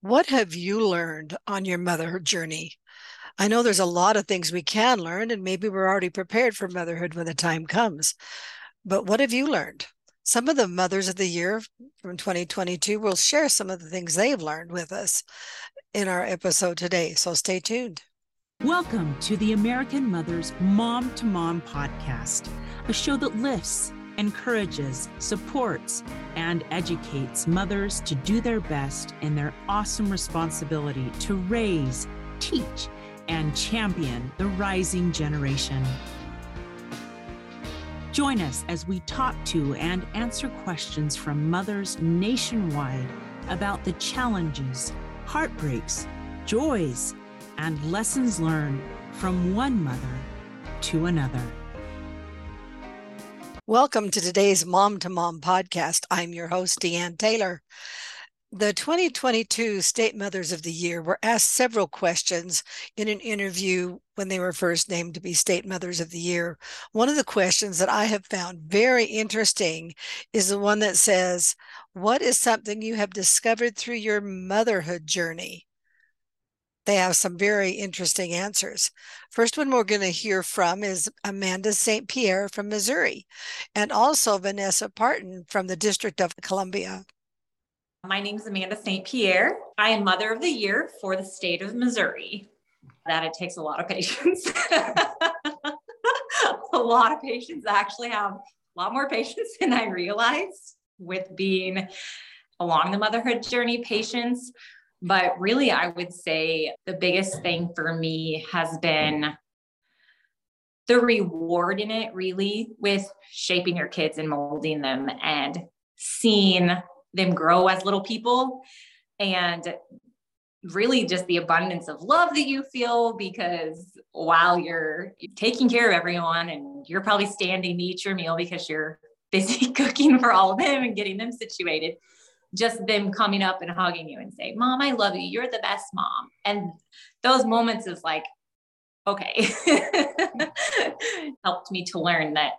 What have you learned on your motherhood journey? I know there's a lot of things we can learn, and maybe we're already prepared for motherhood when the time comes. But what have you learned? Some of the mothers of the year from 2022 will share some of the things they've learned with us in our episode today. So stay tuned. Welcome to the American Mothers Mom to Mom podcast, a show that lifts encourages, supports, and educates mothers to do their best in their awesome responsibility to raise, teach, and champion the rising generation. Join us as we talk to and answer questions from mothers nationwide about the challenges, heartbreaks, joys, and lessons learned from one mother to another. Welcome to today's Mom to Mom podcast. I'm your host, Deanne Taylor. The 2022 State Mothers of the Year were asked several questions in an interview when they were first named to be State Mothers of the Year. One of the questions that I have found very interesting is the one that says, What is something you have discovered through your motherhood journey? They have some very interesting answers. First one we're going to hear from is Amanda St. Pierre from Missouri, and also Vanessa Parton from the District of Columbia. My name is Amanda St. Pierre. I am Mother of the Year for the state of Missouri. That it takes a lot of patience. a lot of patience. I actually have a lot more patience than I realized with being along the motherhood journey. Patience but really, I would say the biggest thing for me has been the reward in it, really, with shaping your kids and molding them and seeing them grow as little people and really just the abundance of love that you feel because while you're taking care of everyone and you're probably standing to eat your meal because you're busy cooking for all of them and getting them situated just them coming up and hugging you and say, Mom, I love you. You're the best mom. And those moments is like, okay, helped me to learn that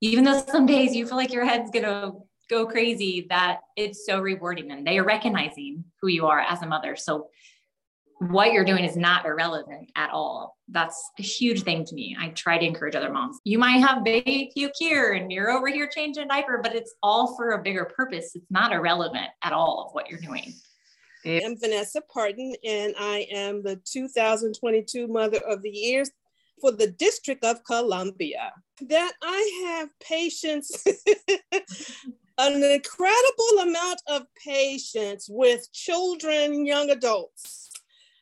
even though some days you feel like your head's going to go crazy, that it's so rewarding and they are recognizing who you are as a mother. So what you're doing is not irrelevant at all. That's a huge thing to me. I try to encourage other moms. You might have baby puke here and you're over here changing a diaper, but it's all for a bigger purpose. It's not irrelevant at all of what you're doing. I'm Vanessa Parton, and I am the 2022 Mother of the Year for the District of Columbia. That I have patience, an incredible amount of patience with children, young adults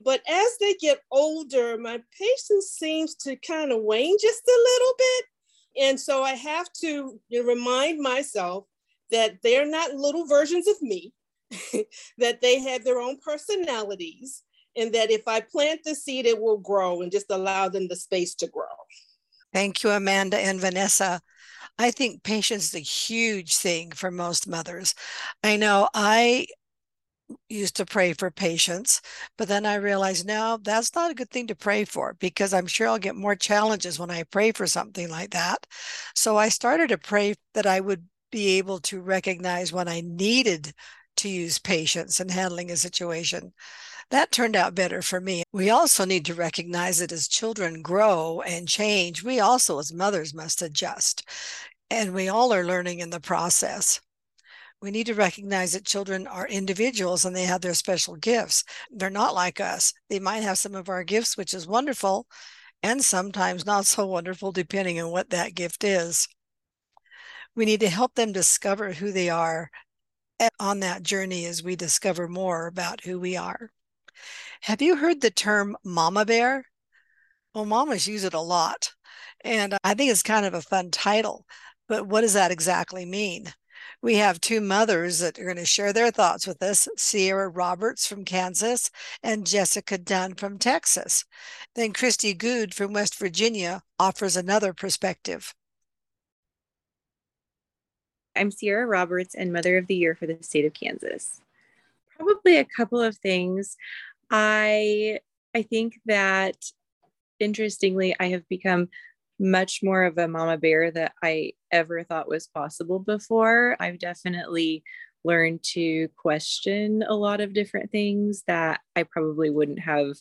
but as they get older, my patience seems to kind of wane just a little bit. And so I have to remind myself that they're not little versions of me, that they have their own personalities, and that if I plant the seed, it will grow and just allow them the space to grow. Thank you, Amanda and Vanessa. I think patience is a huge thing for most mothers. I know I used to pray for patience, but then I realized no, that's not a good thing to pray for because I'm sure I'll get more challenges when I pray for something like that. So I started to pray that I would be able to recognize when I needed to use patience in handling a situation. That turned out better for me. We also need to recognize that as children grow and change, we also, as mothers, must adjust. And we all are learning in the process we need to recognize that children are individuals and they have their special gifts. They're not like us. They might have some of our gifts, which is wonderful, and sometimes not so wonderful, depending on what that gift is. We need to help them discover who they are on that journey as we discover more about who we are. Have you heard the term mama bear? Well, mamas use it a lot. And I think it's kind of a fun title. But what does that exactly mean? We have two mothers that are going to share their thoughts with us Sierra Roberts from Kansas and Jessica Dunn from Texas. Then Christy Good from West Virginia offers another perspective. I'm Sierra Roberts and Mother of the Year for the state of Kansas. Probably a couple of things. I I think that interestingly, I have become much more of a mama bear that I ever thought was possible before. I've definitely learned to question a lot of different things that I probably wouldn't have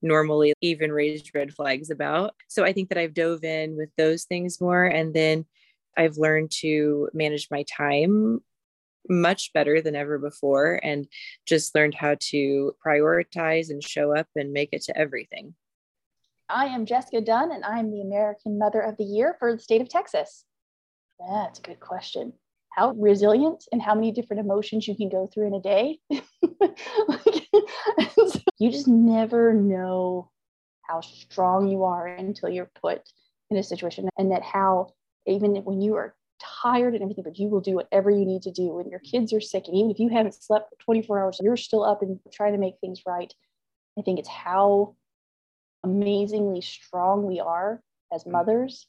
normally even raised red flags about. So I think that I've dove in with those things more. And then I've learned to manage my time much better than ever before and just learned how to prioritize and show up and make it to everything. I am Jessica Dunn, and I'm the American Mother of the Year for the state of Texas. That's a good question. How resilient and how many different emotions you can go through in a day. like, so you just never know how strong you are until you're put in a situation, and that how even when you are tired and everything, but you will do whatever you need to do when your kids are sick. And even if you haven't slept for 24 hours, you're still up and trying to make things right. I think it's how amazingly strong we are as mm. mothers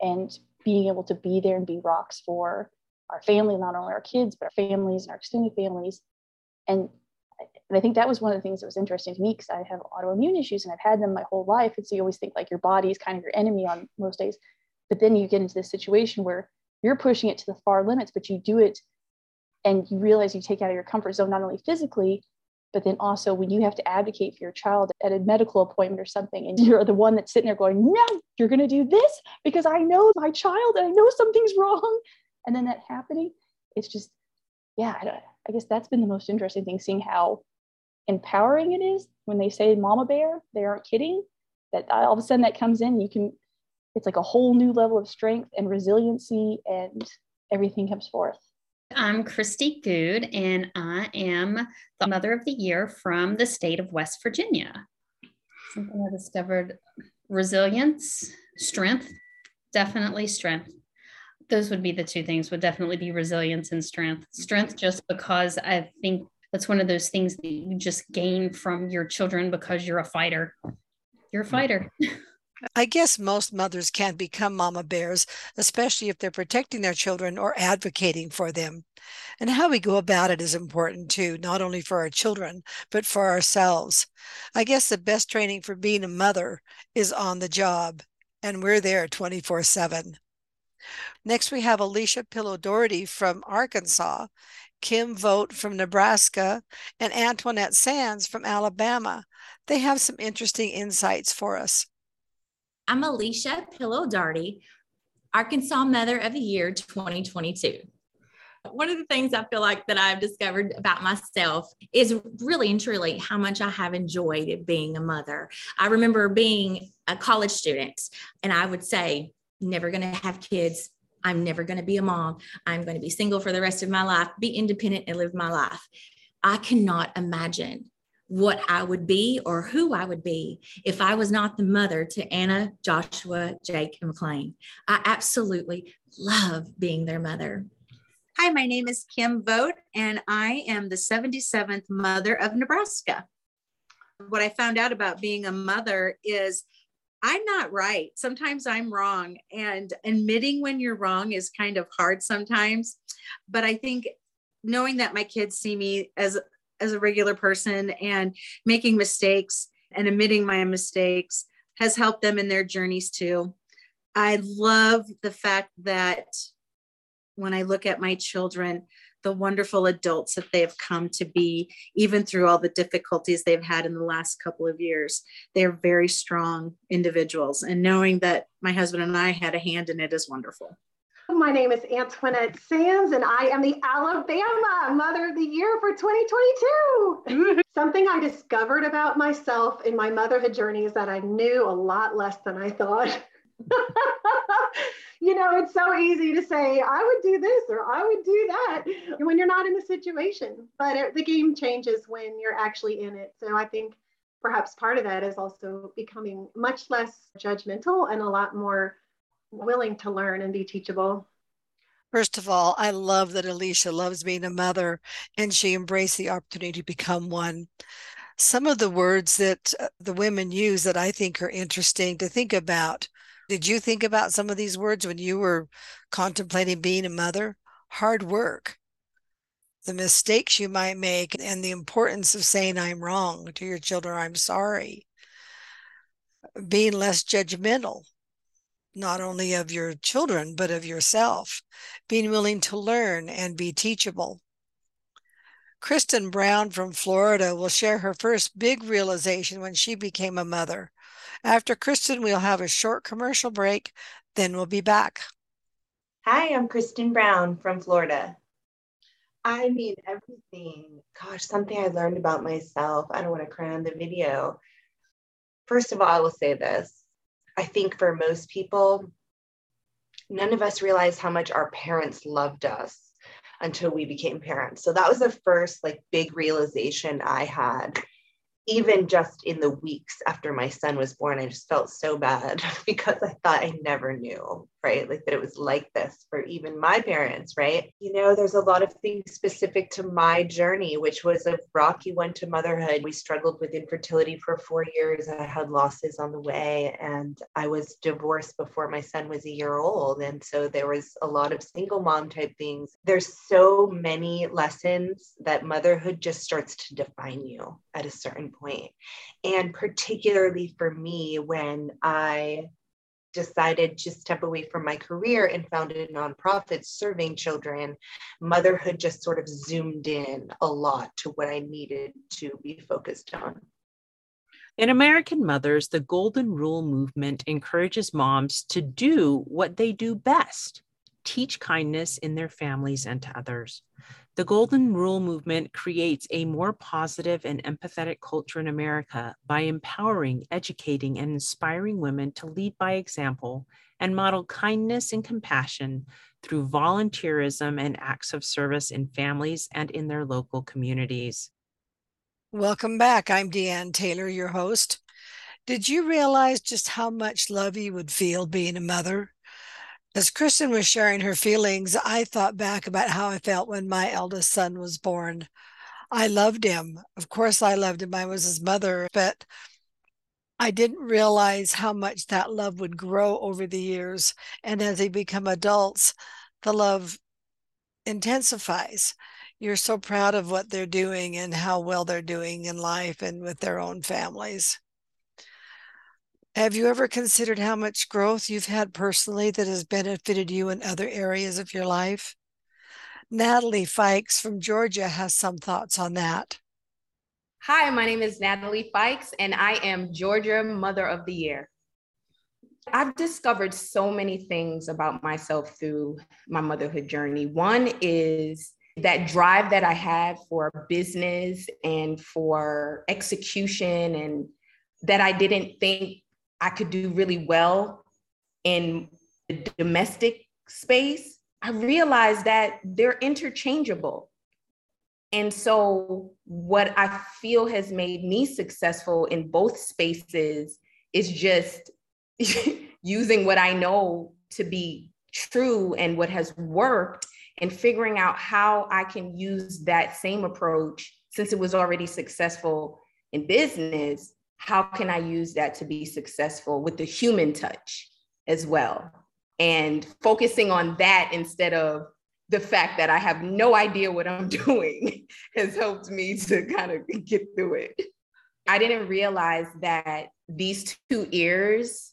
and being able to be there and be rocks for our family, not only our kids, but our families and our extended families. And, and I think that was one of the things that was interesting to me because I have autoimmune issues and I've had them my whole life. And so you always think like your body is kind of your enemy on most days. But then you get into this situation where you're pushing it to the far limits, but you do it and you realize you take out of your comfort zone, not only physically, but then also when you have to advocate for your child at a medical appointment or something, and you're the one that's sitting there going, No, you're going to do this because I know my child and I know something's wrong. And then that happening, it's just, yeah, I, I guess that's been the most interesting thing, seeing how empowering it is when they say mama bear, they aren't kidding. That all of a sudden that comes in, you can, it's like a whole new level of strength and resiliency, and everything comes forth. I'm Christy Good, and I am the Mother of the Year from the state of West Virginia. Something I discovered resilience, strength, definitely strength. Those would be the two things, would definitely be resilience and strength. Strength, just because I think that's one of those things that you just gain from your children because you're a fighter. You're a fighter. I guess most mothers can't become mama bears, especially if they're protecting their children or advocating for them. And how we go about it is important too, not only for our children, but for ourselves. I guess the best training for being a mother is on the job, and we're there 24 7. Next, we have Alicia Pillow Doherty from Arkansas, Kim Vogt from Nebraska, and Antoinette Sands from Alabama. They have some interesting insights for us. I'm Alicia Pillow Darty, Arkansas Mother of the Year 2022. One of the things I feel like that I've discovered about myself is really and truly how much I have enjoyed being a mother. I remember being a college student and I would say, never going to have kids. I'm never going to be a mom. I'm going to be single for the rest of my life, be independent and live my life. I cannot imagine what I would be or who I would be if I was not the mother to Anna, Joshua, Jake, and McLean. I absolutely love being their mother. Hi, my name is Kim Vogt, and I am the 77th mother of Nebraska. What I found out about being a mother is I'm not right. Sometimes I'm wrong, and admitting when you're wrong is kind of hard sometimes. But I think knowing that my kids see me as as a regular person and making mistakes and admitting my mistakes has helped them in their journeys too. I love the fact that when I look at my children, the wonderful adults that they have come to be, even through all the difficulties they've had in the last couple of years. They're very strong individuals. And knowing that my husband and I had a hand in it is wonderful. My name is Antoinette Sands, and I am the Alabama Mother of the Year for 2022. Something I discovered about myself in my motherhood journey is that I knew a lot less than I thought. you know, it's so easy to say, I would do this or I would do that when you're not in the situation. But it, the game changes when you're actually in it. So I think perhaps part of that is also becoming much less judgmental and a lot more willing to learn and be teachable. First of all, I love that Alicia loves being a mother and she embraced the opportunity to become one. Some of the words that uh, the women use that I think are interesting to think about. Did you think about some of these words when you were contemplating being a mother? Hard work, the mistakes you might make, and the importance of saying, I'm wrong to your children, I'm sorry. Being less judgmental, not only of your children, but of yourself, being willing to learn and be teachable. Kristen Brown from Florida will share her first big realization when she became a mother. After Kristen, we'll have a short commercial break, then we'll be back. Hi, I'm Kristen Brown from Florida. I mean, everything. Gosh, something I learned about myself. I don't want to cry on the video. First of all, I will say this. I think for most people, none of us realized how much our parents loved us until we became parents. So that was the first like big realization I had even just in the weeks after my son was born, I just felt so bad because I thought I never knew, right? Like that it was like this for even my parents, right? You know, there's a lot of things specific to my journey, which was a rocky one to motherhood. We struggled with infertility for four years. I had losses on the way, and I was divorced before my son was a year old. And so there was a lot of single mom type things. There's so many lessons that motherhood just starts to define you at a certain point. And particularly for me, when I decided to step away from my career and founded a nonprofit serving children, motherhood just sort of zoomed in a lot to what I needed to be focused on. In American Mothers, the Golden Rule movement encourages moms to do what they do best teach kindness in their families and to others. The Golden Rule movement creates a more positive and empathetic culture in America by empowering, educating, and inspiring women to lead by example and model kindness and compassion through volunteerism and acts of service in families and in their local communities. Welcome back. I'm Deanne Taylor, your host. Did you realize just how much love you would feel being a mother? As Kristen was sharing her feelings, I thought back about how I felt when my eldest son was born. I loved him. Of course, I loved him. I was his mother, but I didn't realize how much that love would grow over the years. And as they become adults, the love intensifies. You're so proud of what they're doing and how well they're doing in life and with their own families. Have you ever considered how much growth you've had personally that has benefited you in other areas of your life? Natalie Fikes from Georgia has some thoughts on that. Hi, my name is Natalie Fikes, and I am Georgia Mother of the Year. I've discovered so many things about myself through my motherhood journey. One is that drive that I had for business and for execution, and that I didn't think I could do really well in the domestic space, I realized that they're interchangeable. And so, what I feel has made me successful in both spaces is just using what I know to be true and what has worked and figuring out how I can use that same approach since it was already successful in business how can I use that to be successful with the human touch as well? And focusing on that instead of the fact that I have no idea what I'm doing has helped me to kind of get through it. I didn't realize that these two ears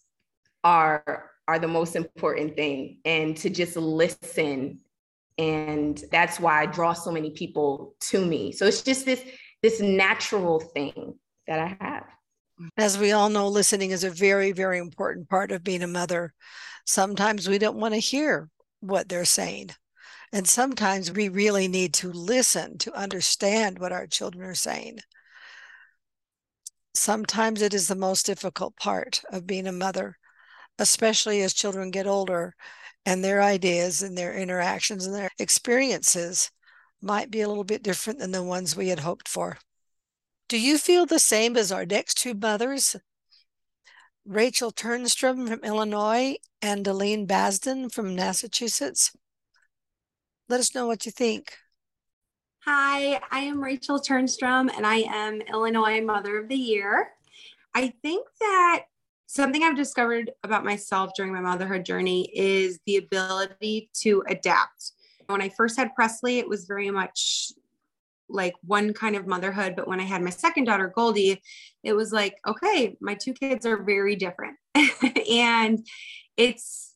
are are the most important thing and to just listen and that's why I draw so many people to me. So it's just this this natural thing that I have. As we all know, listening is a very, very important part of being a mother. Sometimes we don't want to hear what they're saying. And sometimes we really need to listen to understand what our children are saying. Sometimes it is the most difficult part of being a mother, especially as children get older and their ideas and their interactions and their experiences might be a little bit different than the ones we had hoped for. Do you feel the same as our next two mothers, Rachel Turnstrom from Illinois and Deline Basden from Massachusetts? Let us know what you think. Hi, I am Rachel Turnstrom and I am Illinois Mother of the Year. I think that something I've discovered about myself during my motherhood journey is the ability to adapt. When I first had Presley, it was very much like one kind of motherhood. But when I had my second daughter, Goldie, it was like, okay, my two kids are very different. and it's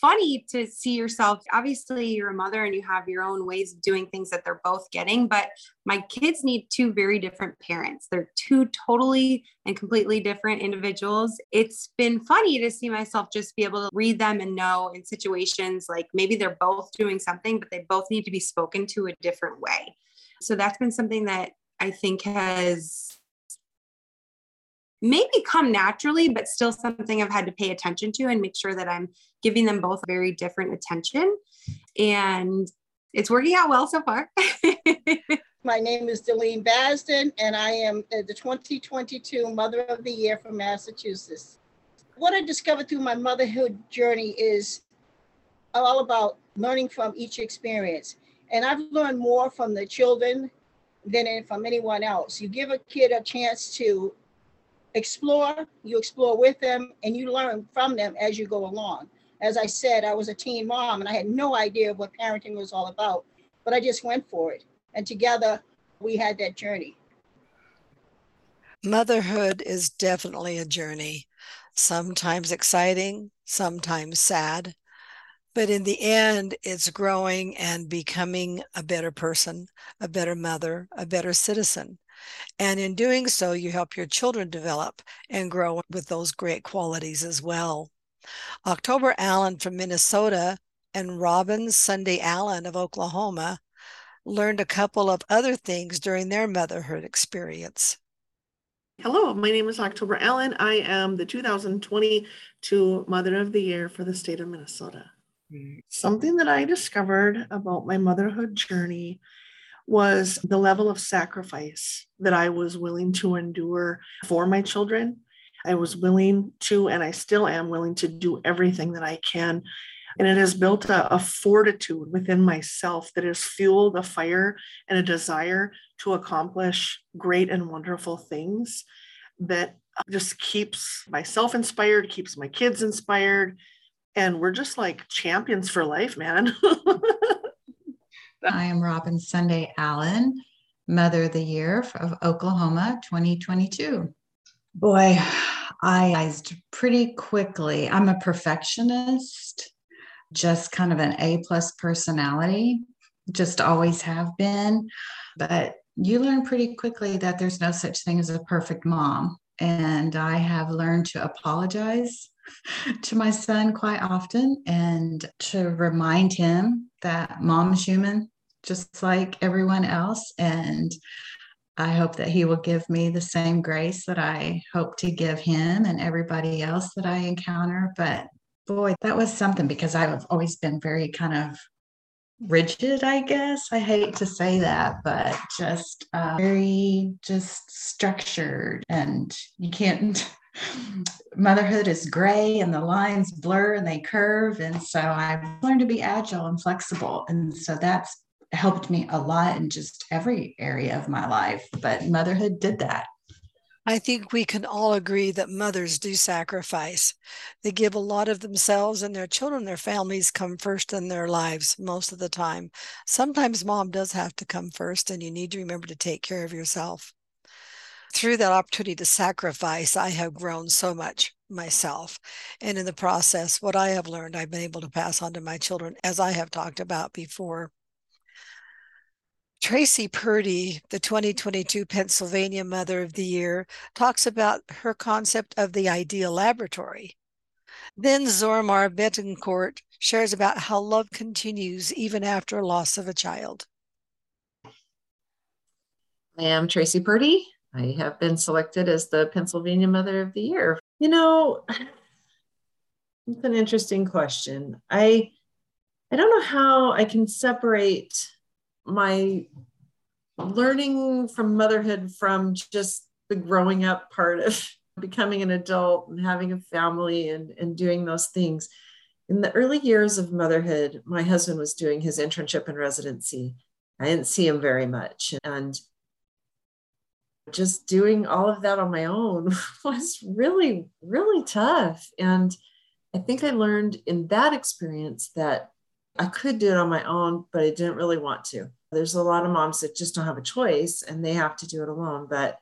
funny to see yourself. Obviously, you're a mother and you have your own ways of doing things that they're both getting, but my kids need two very different parents. They're two totally and completely different individuals. It's been funny to see myself just be able to read them and know in situations like maybe they're both doing something, but they both need to be spoken to a different way. So that's been something that I think has maybe come naturally, but still something I've had to pay attention to and make sure that I'm giving them both very different attention. And it's working out well so far. My name is Delene Basden, and I am the 2022 Mother of the Year from Massachusetts. What I discovered through my motherhood journey is all about learning from each experience. And I've learned more from the children than from anyone else. You give a kid a chance to explore, you explore with them, and you learn from them as you go along. As I said, I was a teen mom and I had no idea what parenting was all about, but I just went for it. And together we had that journey. Motherhood is definitely a journey, sometimes exciting, sometimes sad. But in the end, it's growing and becoming a better person, a better mother, a better citizen. And in doing so, you help your children develop and grow with those great qualities as well. October Allen from Minnesota and Robin Sunday Allen of Oklahoma learned a couple of other things during their motherhood experience. Hello, my name is October Allen. I am the 2022 Mother of the Year for the state of Minnesota. Something that I discovered about my motherhood journey was the level of sacrifice that I was willing to endure for my children. I was willing to, and I still am willing to do everything that I can. And it has built a, a fortitude within myself that has fueled a fire and a desire to accomplish great and wonderful things that just keeps myself inspired, keeps my kids inspired. And we're just like champions for life, man. I am Robin Sunday Allen, Mother of the Year of Oklahoma 2022. Boy, I realized pretty quickly. I'm a perfectionist, just kind of an A plus personality, just always have been. But you learn pretty quickly that there's no such thing as a perfect mom. And I have learned to apologize to my son quite often and to remind him that mom's human, just like everyone else. And I hope that he will give me the same grace that I hope to give him and everybody else that I encounter. But boy, that was something because I've always been very kind of rigid, I guess. I hate to say that, but just uh, very just structured and you can't motherhood is gray and the lines blur and they curve. And so I've learned to be agile and flexible. And so that's helped me a lot in just every area of my life. But motherhood did that. I think we can all agree that mothers do sacrifice. They give a lot of themselves, and their children, their families come first in their lives most of the time. Sometimes mom does have to come first, and you need to remember to take care of yourself through that opportunity to sacrifice, I have grown so much myself. And in the process, what I have learned, I've been able to pass on to my children, as I have talked about before. Tracy Purdy, the 2022 Pennsylvania Mother of the Year, talks about her concept of the ideal laboratory. Then Zormar Betancourt shares about how love continues even after loss of a child. I am Tracy Purdy. I have been selected as the Pennsylvania Mother of the Year. You know, it's an interesting question. I I don't know how I can separate my learning from motherhood from just the growing up part of becoming an adult and having a family and, and doing those things. In the early years of motherhood, my husband was doing his internship and residency. I didn't see him very much. And just doing all of that on my own was really, really tough. And I think I learned in that experience that I could do it on my own, but I didn't really want to. There's a lot of moms that just don't have a choice and they have to do it alone. But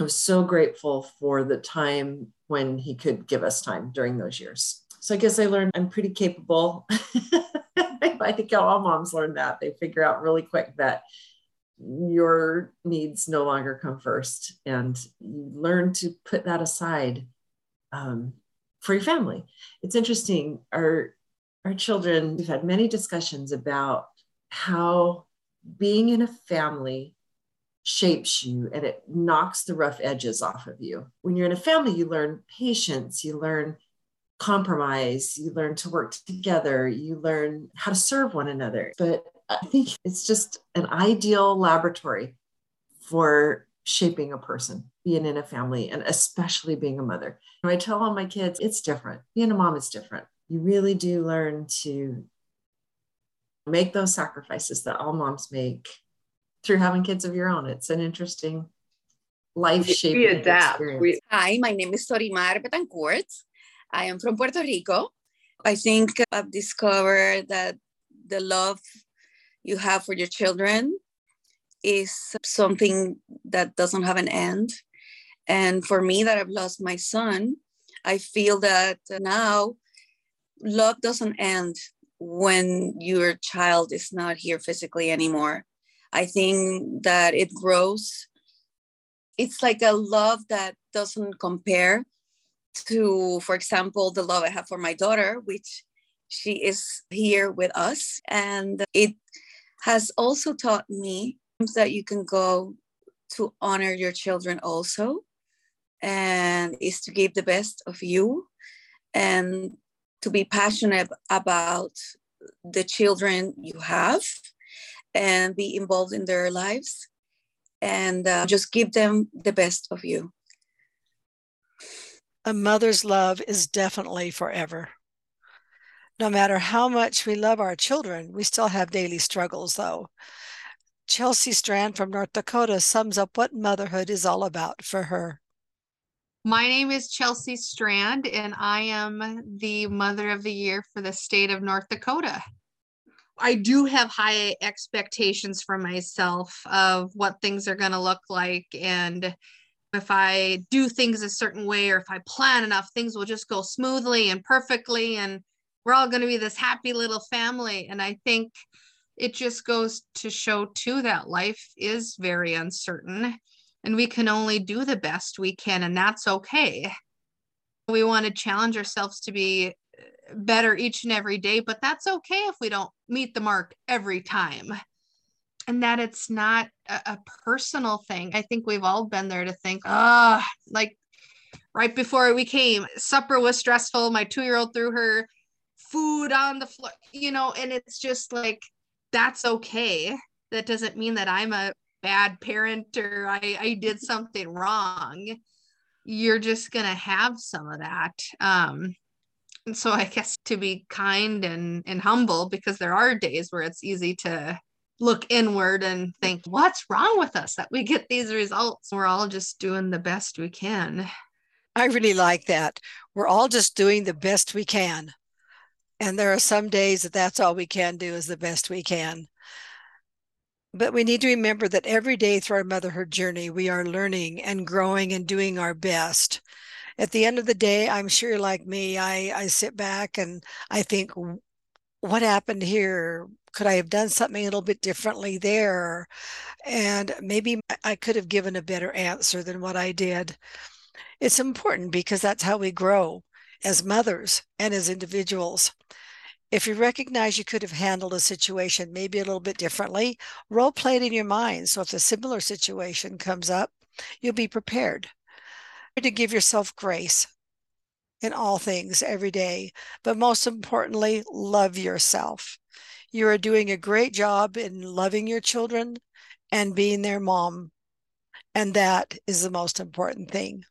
I was so grateful for the time when he could give us time during those years. So I guess I learned I'm pretty capable. I think all moms learn that. They figure out really quick that your needs no longer come first and you learn to put that aside um, for your family. It's interesting. Our, our children, we've had many discussions about how being in a family shapes you and it knocks the rough edges off of you. When you're in a family, you learn patience, you learn compromise, you learn to work together, you learn how to serve one another. But I think it's just an ideal laboratory for shaping a person, being in a family, and especially being a mother. And I tell all my kids, it's different. Being a mom is different. You really do learn to make those sacrifices that all moms make through having kids of your own. It's an interesting life shaping experience. Hi, my name is Sorimar Betancourt. I am from Puerto Rico. I think I've discovered that the love you have for your children is something that doesn't have an end. And for me, that I've lost my son, I feel that now love doesn't end when your child is not here physically anymore. I think that it grows. It's like a love that doesn't compare to, for example, the love I have for my daughter, which she is here with us. And it has also taught me that you can go to honor your children also, and is to give the best of you and to be passionate about the children you have and be involved in their lives and uh, just give them the best of you. A mother's love is definitely forever. No matter how much we love our children, we still have daily struggles, though. Chelsea Strand from North Dakota sums up what motherhood is all about for her. My name is Chelsea Strand, and I am the Mother of the Year for the state of North Dakota. I do have high expectations for myself of what things are going to look like. And if I do things a certain way or if I plan enough, things will just go smoothly and perfectly. And we're all going to be this happy little family. And I think it just goes to show, too, that life is very uncertain and we can only do the best we can. And that's okay. We want to challenge ourselves to be better each and every day, but that's okay if we don't meet the mark every time. And that it's not a, a personal thing. I think we've all been there to think, oh, like right before we came, supper was stressful. My two year old threw her food on the floor, you know, and it's just like, that's okay. That doesn't mean that I'm a bad parent or I, I did something wrong. You're just going to have some of that. Um, and so I guess to be kind and, and humble, because there are days where it's easy to look inward and think, what's wrong with us that we get these results? We're all just doing the best we can. I really like that. We're all just doing the best we can. And there are some days that that's all we can do is the best we can. But we need to remember that every day through our motherhood journey, we are learning and growing and doing our best at the end of the day, I'm sure like me, I, I sit back and I think, what happened here? Could I have done something a little bit differently there? And maybe I could have given a better answer than what I did. It's important because that's how we grow as mothers and as individuals. If you recognize you could have handled a situation maybe a little bit differently, role play it in your mind. So if a similar situation comes up, you'll be prepared to give yourself grace in all things every day, but most importantly, love yourself. You are doing a great job in loving your children and being their mom. And that is the most important thing.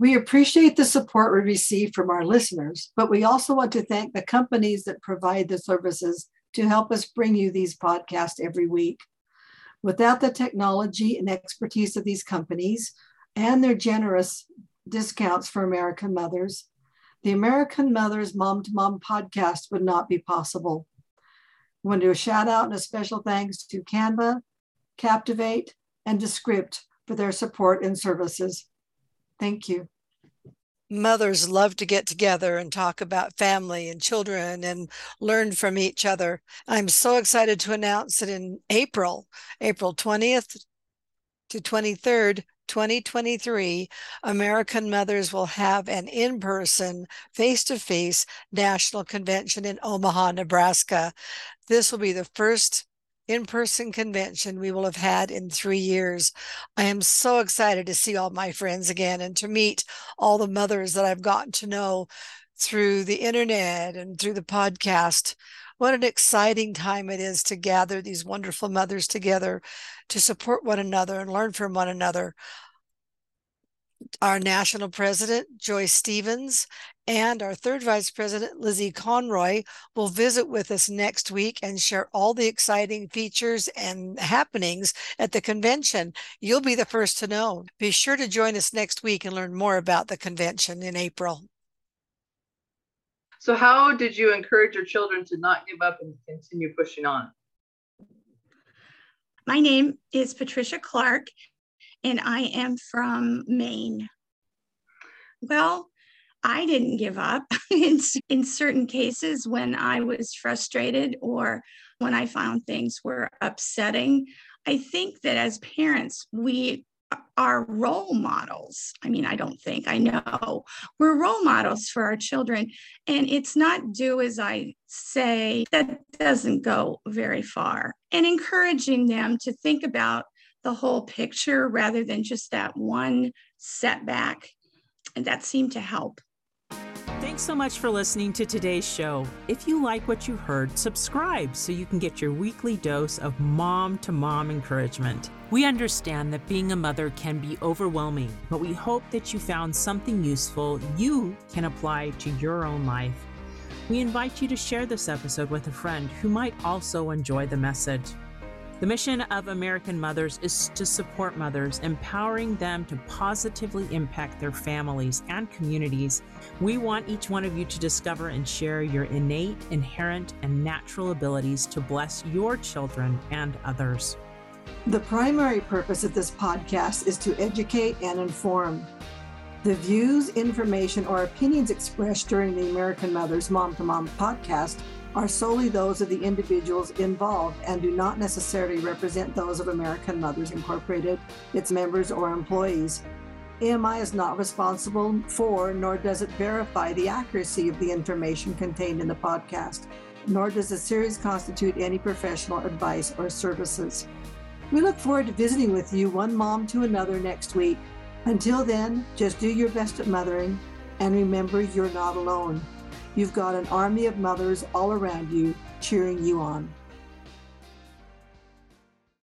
We appreciate the support we receive from our listeners, but we also want to thank the companies that provide the services to help us bring you these podcasts every week. Without the technology and expertise of these companies, and their generous discounts for American mothers, the American Mothers Mom to Mom podcast would not be possible. I want to do a shout out and a special thanks to Canva, Captivate, and Descript for their support and services. Thank you. mothers love to get together and talk about family and children and learn from each other. I'm so excited to announce that in April, April 20th to 23rd, 2023, American Mothers will have an in person, face to face national convention in Omaha, Nebraska. This will be the first in person convention we will have had in three years. I am so excited to see all my friends again and to meet all the mothers that I've gotten to know through the internet and through the podcast. What an exciting time it is to gather these wonderful mothers together to support one another and learn from one another our national president, Joyce Stevens, and our third vice president, Lizzie Conroy, will visit with us next week and share all the exciting features and happenings at the convention. You'll be the first to know. Be sure to join us next week and learn more about the convention in April. So, how did you encourage your children to not give up and continue pushing on? My name is Patricia Clark, and I am from Maine. Well, I didn't give up in, in certain cases when I was frustrated or when I found things were upsetting. I think that as parents, we uh, are role models. I mean, I don't think, I know we're role models for our children. And it's not do as I say, that doesn't go very far. And encouraging them to think about the whole picture rather than just that one setback. And that seemed to help. Thanks so much for listening to today's show. If you like what you heard, subscribe so you can get your weekly dose of mom to mom encouragement. We understand that being a mother can be overwhelming, but we hope that you found something useful you can apply to your own life. We invite you to share this episode with a friend who might also enjoy the message. The mission of American Mothers is to support mothers, empowering them to positively impact their families and communities. We want each one of you to discover and share your innate, inherent, and natural abilities to bless your children and others. The primary purpose of this podcast is to educate and inform. The views, information, or opinions expressed during the American Mothers Mom to Mom podcast are solely those of the individuals involved and do not necessarily represent those of American Mothers Incorporated, its members, or employees. AMI is not responsible for, nor does it verify the accuracy of the information contained in the podcast, nor does the series constitute any professional advice or services. We look forward to visiting with you, one mom to another, next week. Until then, just do your best at mothering and remember you're not alone. You've got an army of mothers all around you cheering you on.